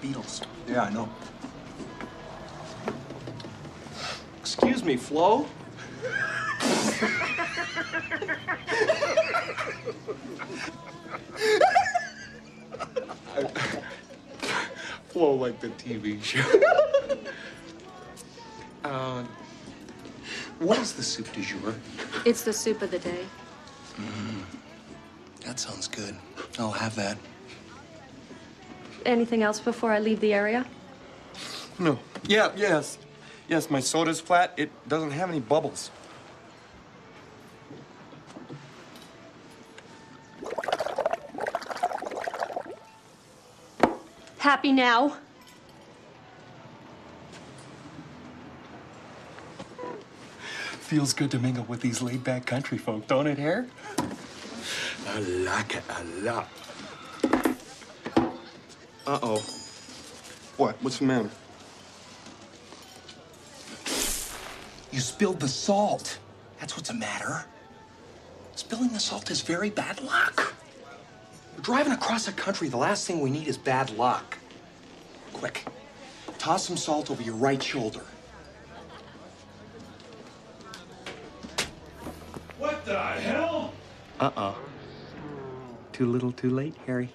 the Beatles. Yeah, I know. Excuse me, Flo. Flo like the TV show. uh, what is the soup du jour? It's the soup of the day. That sounds good. I'll have that. Anything else before I leave the area? No. Yeah, yes. Yes, my soda's flat. It doesn't have any bubbles. Happy now? Feels good to mingle with these laid back country folk, don't it, Hare? I like it a lot. Uh oh. What? What's the matter? You spilled the salt. That's what's the matter. Spilling the salt is very bad luck. We're driving across the country. The last thing we need is bad luck. Quick, toss some salt over your right shoulder. What the hell? Uh uh Too little, too late, Harry.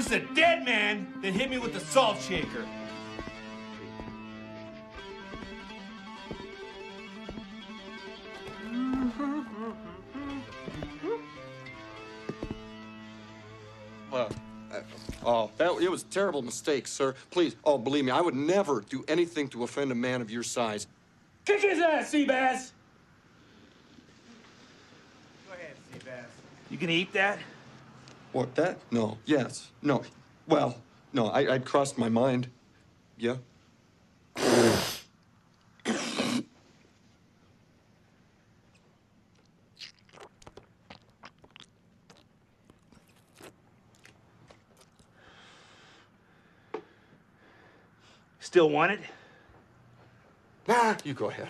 Who's the dead man that hit me with the salt shaker? Uh, uh, oh, that it was a terrible mistake, sir. Please, oh, believe me, I would never do anything to offend a man of your size. Kick his ass, Seabass! Go ahead, Seabass. You gonna eat that? What, that? No. Yes. No. Well, no, I, I'd crossed my mind. Yeah. Still want it? Nah, you go ahead.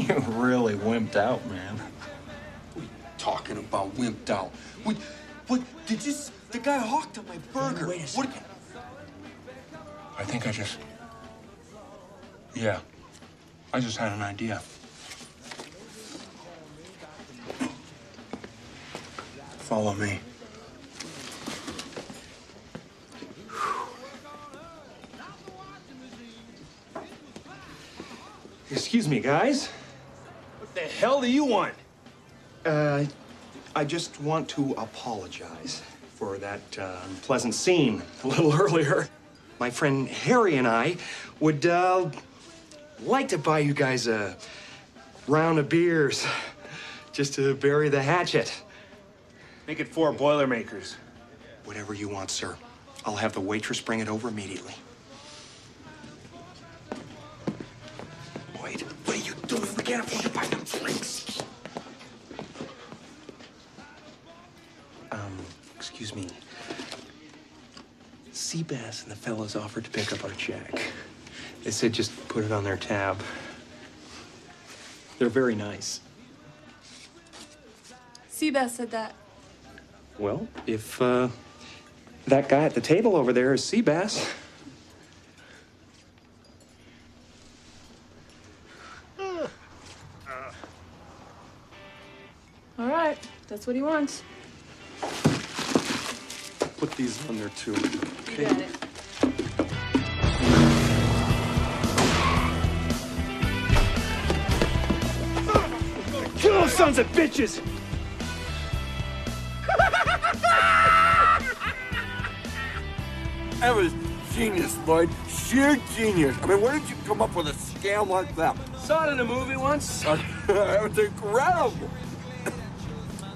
You really wimped out, man. We talking about wimped out. What, what, did you, the guy hawked at my burger. Wait a What- I think I just. Yeah. I just had an idea. Follow me. Excuse me, guys. Hell do you want? Uh, I just want to apologize for that uh, unpleasant scene a little earlier. My friend Harry and I would uh, like to buy you guys a round of beers just to bury the hatchet. Make it four Boilermakers. Whatever you want, sir. I'll have the waitress bring it over immediately. and the fellas offered to pick up our check. They said just put it on their tab. They're very nice. Seabass said that. Well, if uh, that guy at the table over there is Seabass. All right, that's what he wants. Put these on there too. Okay. You got it. Sons of bitches! That was genius, Lloyd. Sheer genius. I mean, where did you come up with a scam like that? Saw it in a movie once. that was incredible.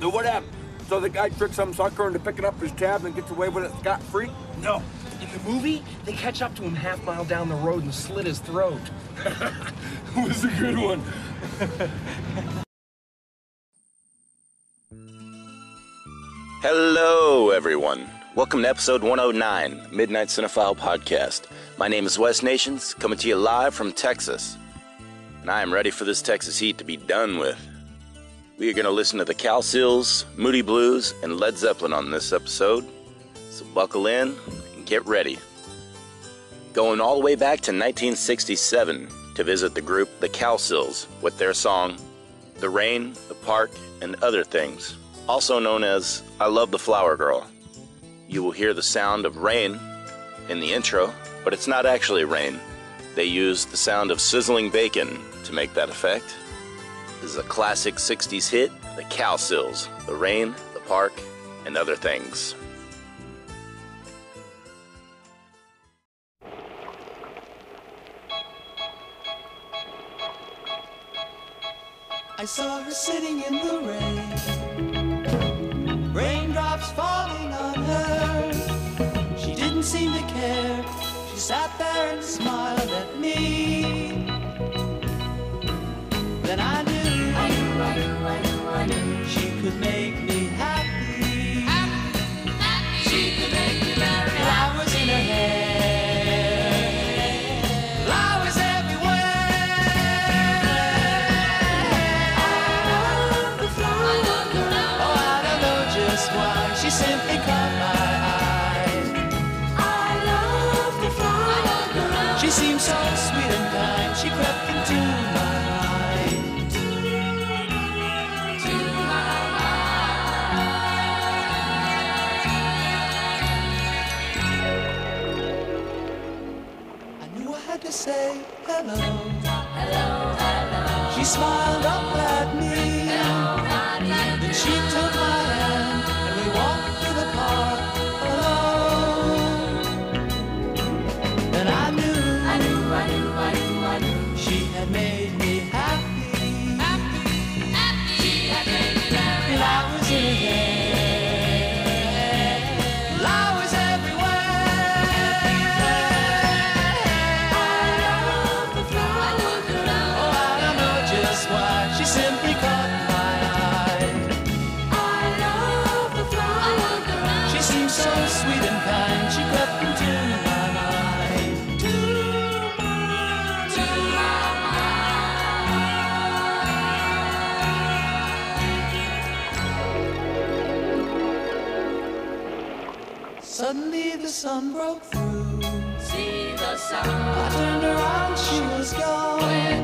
so what happened? So the guy tricks some sucker into picking up his tab and gets away with it scot-free? No. In the movie, they catch up to him half mile down the road and slit his throat. it was a good one. everyone. Welcome to episode 109, Midnight Cinephile Podcast. My name is Wes Nations, coming to you live from Texas. And I am ready for this Texas heat to be done with. We are going to listen to the Cowsills, Moody Blues, and Led Zeppelin on this episode. So buckle in and get ready. Going all the way back to 1967 to visit the group The Cowsills with their song, The Rain, the Park, and Other Things, also known as I Love the Flower Girl. You will hear the sound of rain in the intro, but it's not actually rain. They used the sound of sizzling bacon to make that effect. This is a classic 60s hit, The Cowsills, The Rain, The Park, and Other Things. I saw her sitting in the rain, sat there and smiled Suddenly the sun broke through. See the sun. I turned around, she was gone.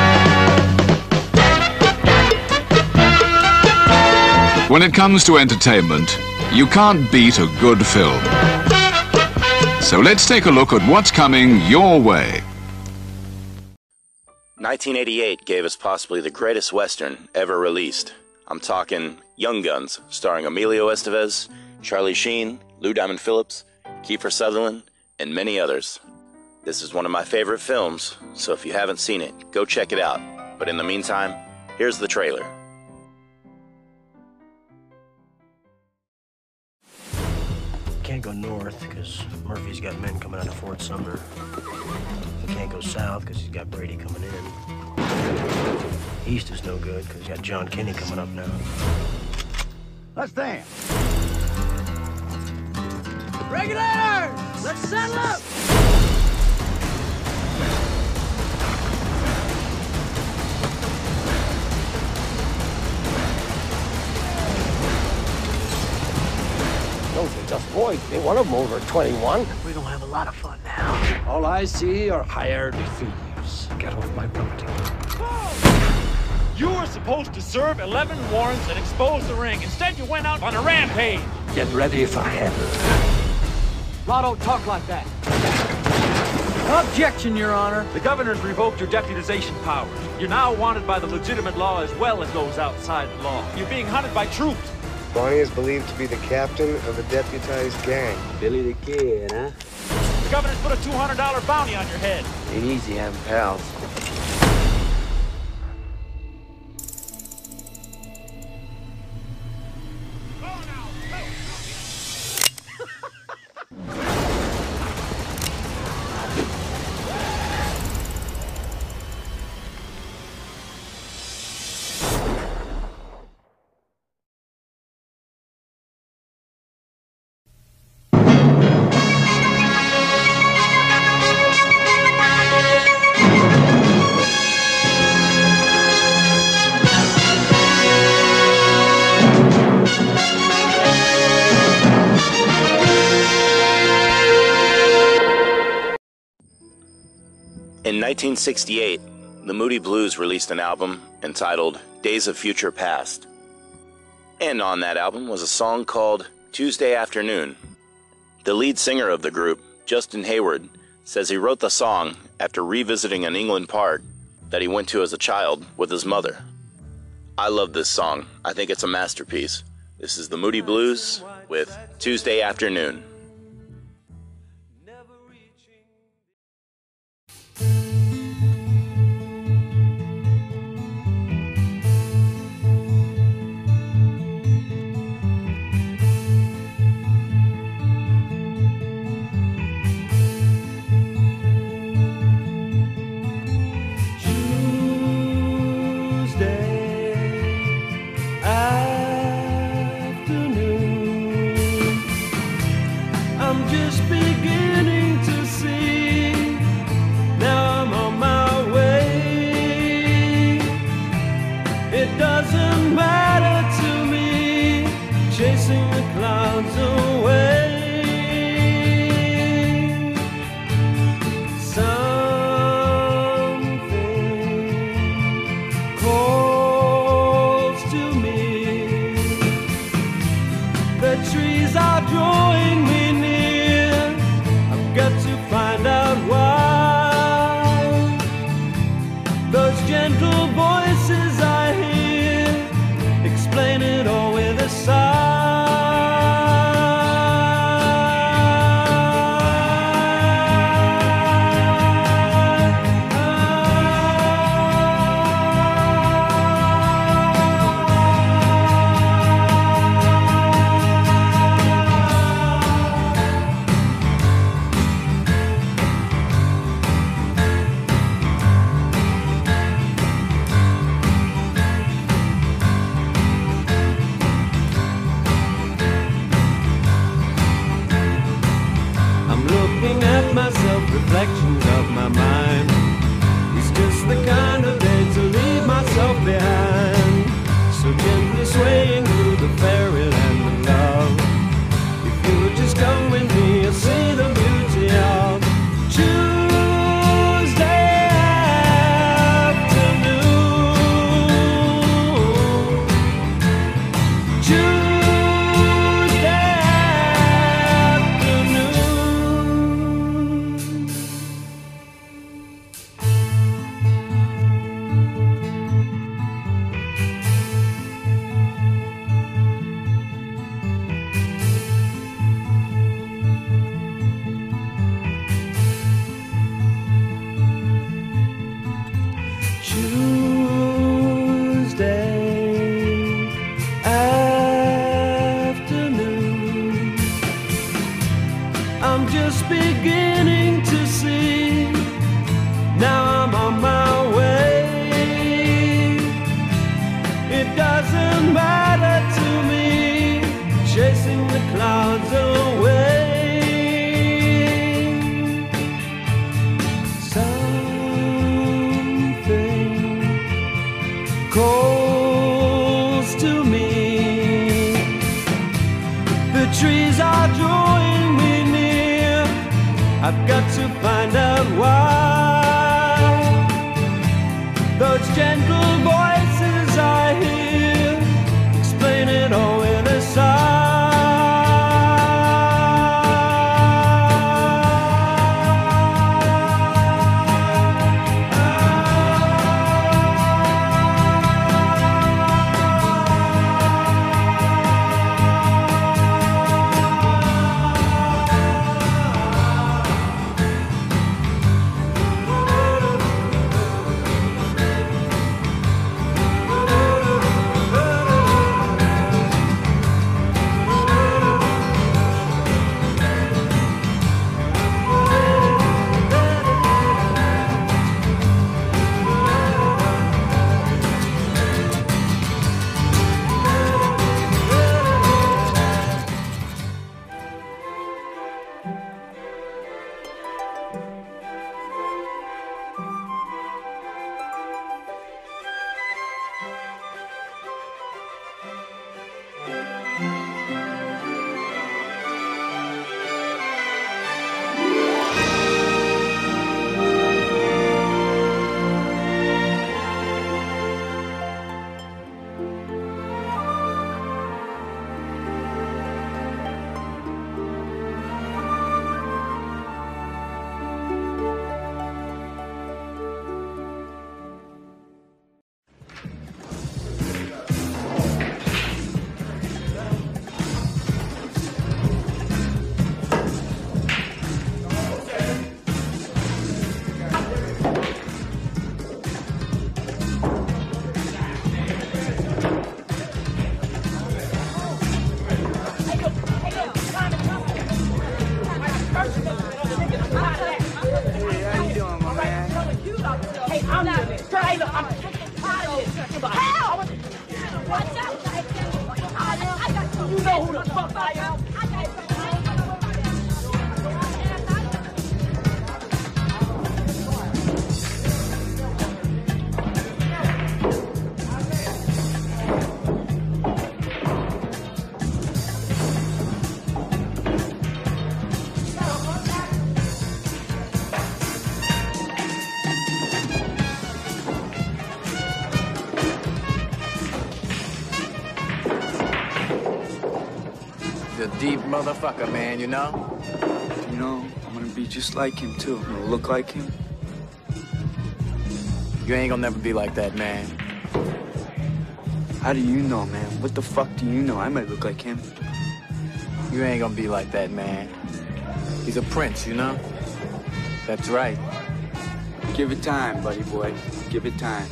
When it comes to entertainment, you can't beat a good film. So let's take a look at what's coming your way. 1988 gave us possibly the greatest Western ever released. I'm talking Young Guns, starring Emilio Estevez, Charlie Sheen, Lou Diamond Phillips, Kiefer Sutherland, and many others. This is one of my favorite films, so if you haven't seen it, go check it out. But in the meantime, here's the trailer. Can't go north because Murphy's got men coming out of Fort Sumner. Can't go south because he's got Brady coming in. East is no good because he's got John Kinney coming up now. Let's dance. Regulators! Let's settle up! Just boys. They want of them over 21. We're gonna have a lot of fun now. All I see are hired thieves. Get off my property. You were supposed to serve 11 warrants and expose the ring. Instead, you went out on a rampage. Get ready for hell. Law don't talk like that. Objection, Your Honor. The governor's revoked your deputization powers. You're now wanted by the legitimate law as well as those outside the law. You're being hunted by troops. Bonney is believed to be the captain of a deputized gang. Billy the Kid, huh? The governor's put a $200 bounty on your head. Ain't easy having pals. 1968, the Moody Blues released an album entitled Days of Future Past. And on that album was a song called Tuesday Afternoon. The lead singer of the group, Justin Hayward, says he wrote the song after revisiting an England park that he went to as a child with his mother. I love this song. I think it's a masterpiece. This is the Moody Blues with Tuesday afternoon. The trees are drawing me near. I've got to find out why. Those gentle boys. Motherfucker, man, you know? You know, I'm gonna be just like him too. I'm gonna look like him. You ain't gonna never be like that, man. How do you know, man? What the fuck do you know? I might look like him. You ain't gonna be like that, man. He's a prince, you know? That's right. Give it time, buddy boy. Give it time.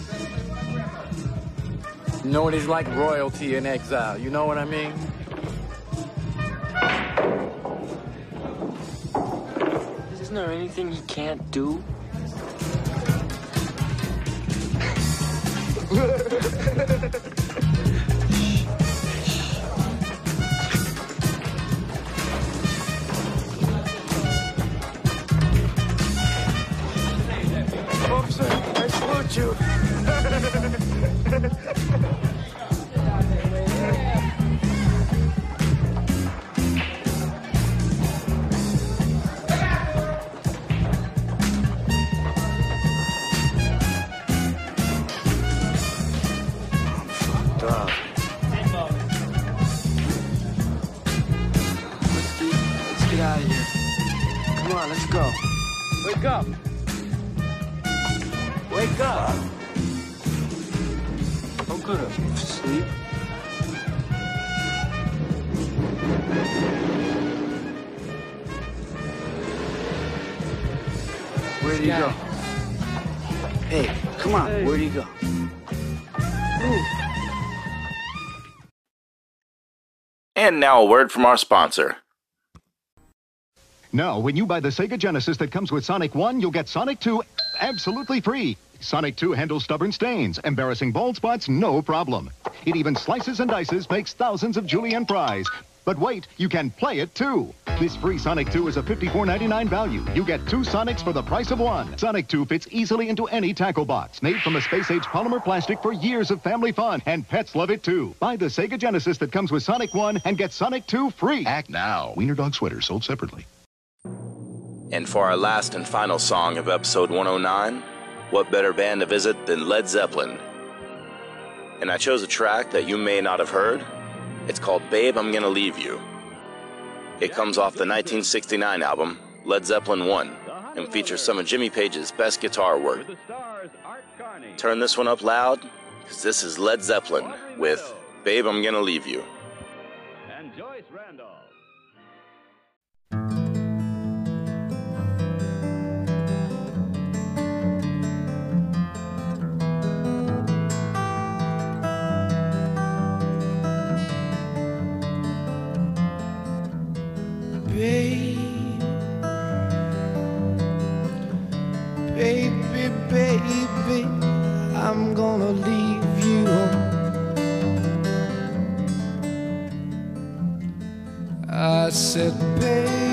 You know what he's like royalty in exile, you know what I mean? Isn't there anything he can't do? come on. Hey. Where'd he go? And now a word from our sponsor. Now, when you buy the Sega Genesis that comes with Sonic 1, you'll get Sonic 2 absolutely free. Sonic 2 handles stubborn stains, embarrassing bald spots, no problem. It even slices and dices, makes thousands of julienne fries. But wait, you can play it too. This free Sonic 2 is a $54.99 value. You get two Sonics for the price of one. Sonic 2 fits easily into any tackle box. Made from a space-age polymer plastic for years of family fun, and pets love it too. Buy the Sega Genesis that comes with Sonic 1 and get Sonic 2 free. Act now. Wiener Dog Sweater sold separately. And for our last and final song of episode 109, what better band to visit than Led Zeppelin? And I chose a track that you may not have heard. It's called Babe, I'm Gonna Leave You. It comes off the 1969 album, Led Zeppelin 1, and features some of Jimmy Page's best guitar work. Turn this one up loud, because this is Led Zeppelin with Babe, I'm Gonna Leave You. And Joyce Randolph. I said, baby,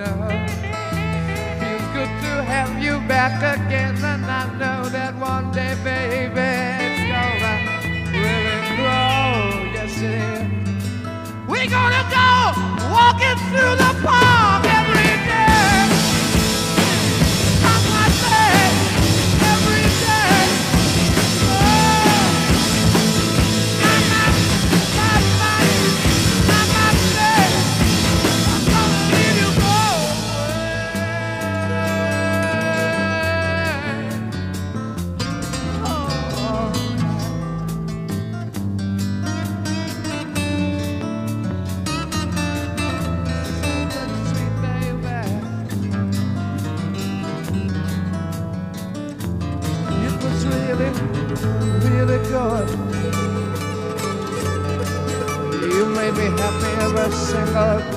know. Feels good to have you back again, and I know that one day, baby, it's gonna really grow. Yes, it is. We're gonna go walking through the park. Happy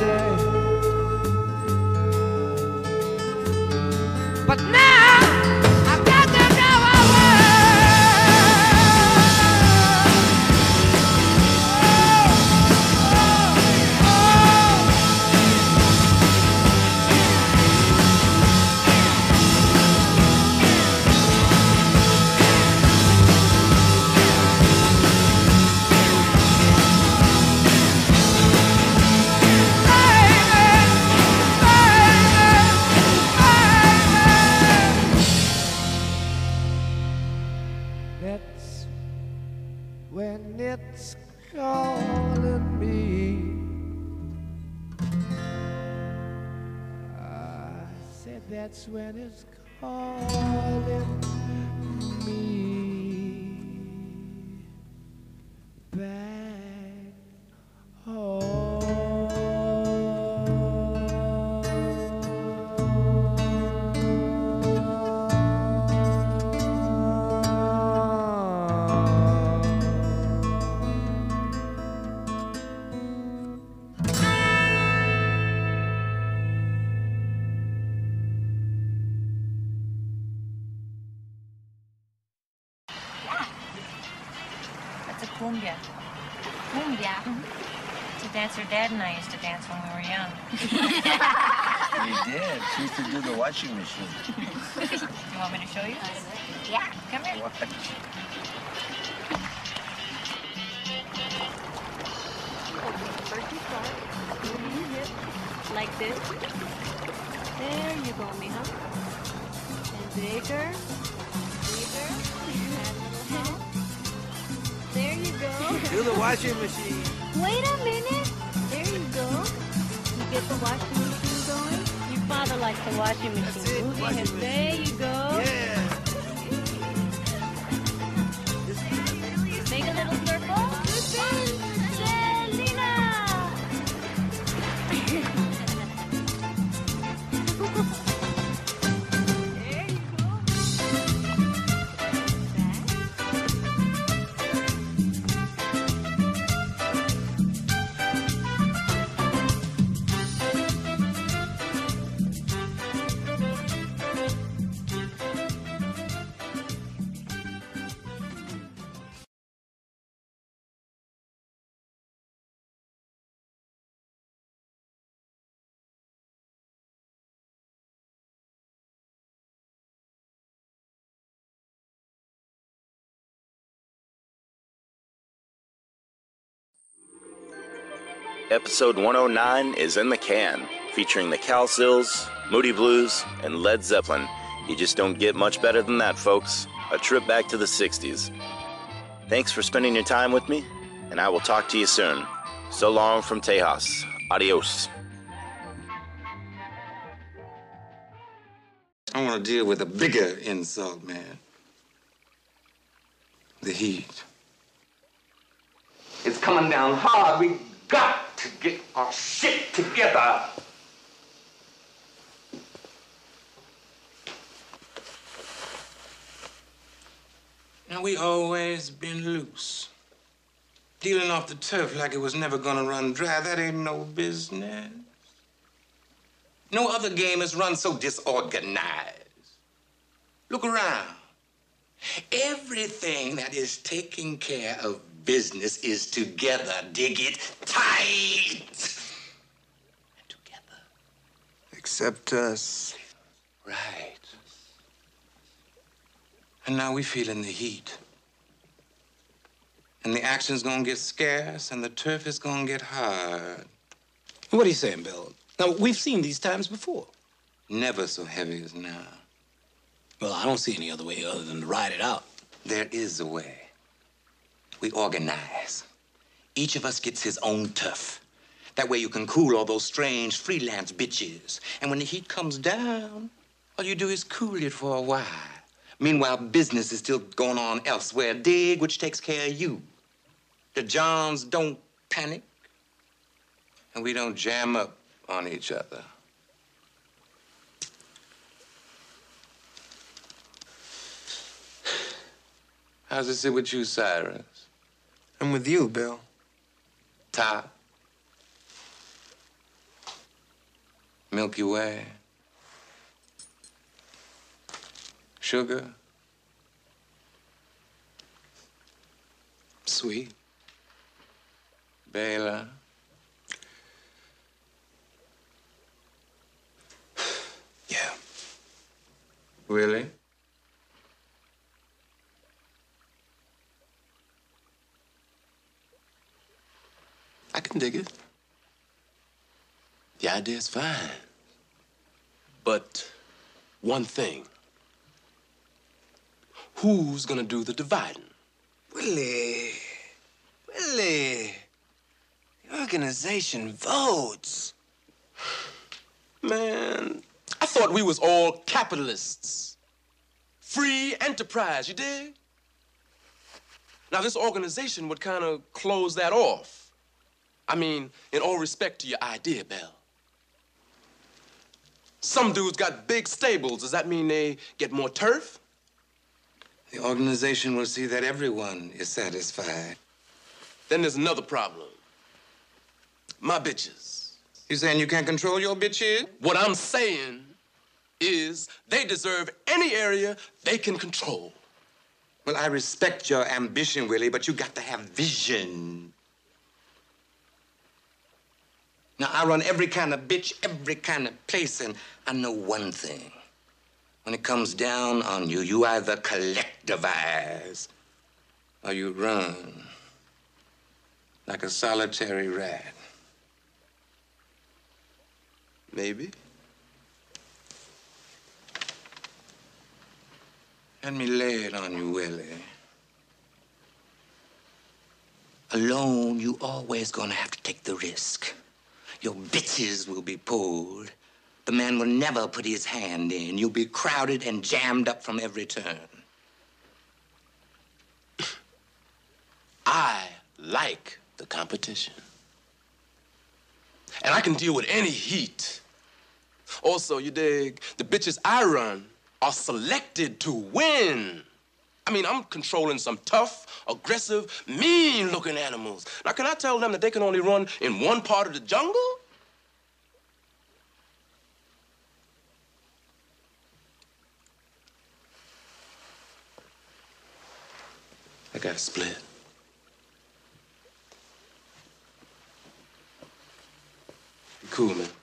That's a cumbia. Cumbia? It's mm-hmm. a dance her dad and I used to dance when we were young. We did. She used to do the washing machine. You want me to show you? Yeah. Come here. First you start. Moving your hip like this. There you go, mija. And bigger. Bigger. Do the washing machine. Wait a minute. There you go. You get the washing machine going. Your father likes the washing machine. Move your hips. There you go. Yeah. Episode 109 is in the can, featuring the Cowsills, Moody Blues, and Led Zeppelin. You just don't get much better than that, folks. A trip back to the 60s. Thanks for spending your time with me, and I will talk to you soon. So long from Tejas. Adios. I want to deal with a bigger insult, man. The heat. It's coming down hard. We got to get our shit together. Now, we always been loose. Dealing off the turf like it was never gonna run dry, that ain't no business. No other game has run so disorganized. Look around. Everything that is taking care of business is together. Dig it tight. Except us. Right. And now we feeling the heat. And the action's gonna get scarce and the turf is gonna get hard. What are you saying, Bill? Now, we've seen these times before. Never so heavy as now. Well, I don't see any other way other than to ride it out. There is a way. We organize. Each of us gets his own turf. That way you can cool all those strange freelance bitches. And when the heat comes down, all you do is cool it for a while. Meanwhile, business is still going on elsewhere. Dig, which takes care of you. The Johns don't panic, and we don't jam up on each other. How's it sit with you, Cyrus? I'm with you, Bill. Top. Milky Way. Sugar. Sweet. Baylor. Yeah. Willie. I can dig it. The idea's fine. But one thing. Who's gonna do the dividing? Willie. Willie. The organization votes. Man, I thought we was all capitalists. Free enterprise, you dig? Now, this organization would kind of close that off. I mean, in all respect to your idea, Bell. Some dudes got big stables. Does that mean they get more turf? The organization will see that everyone is satisfied. Then there's another problem. My bitches. You saying you can't control your bitches? What I'm saying is they deserve any area they can control. Well, I respect your ambition, Willie, but you got to have vision. Now, I run every kind of bitch, every kind of place, and I know one thing. When it comes down on you, you either collectivize or you run like a solitary rat. Maybe. Let me lay it on you, Willie. Alone, you always gonna have to take the risk. Your bitches will be pulled. The man will never put his hand in. You'll be crowded and jammed up from every turn. I like the competition. And I can deal with any heat. Also, you dig, the bitches I run are selected to win. I mean, I'm controlling some tough, aggressive, mean looking animals. Now, can I tell them that they can only run in one part of the jungle? I got to split. Cool, man.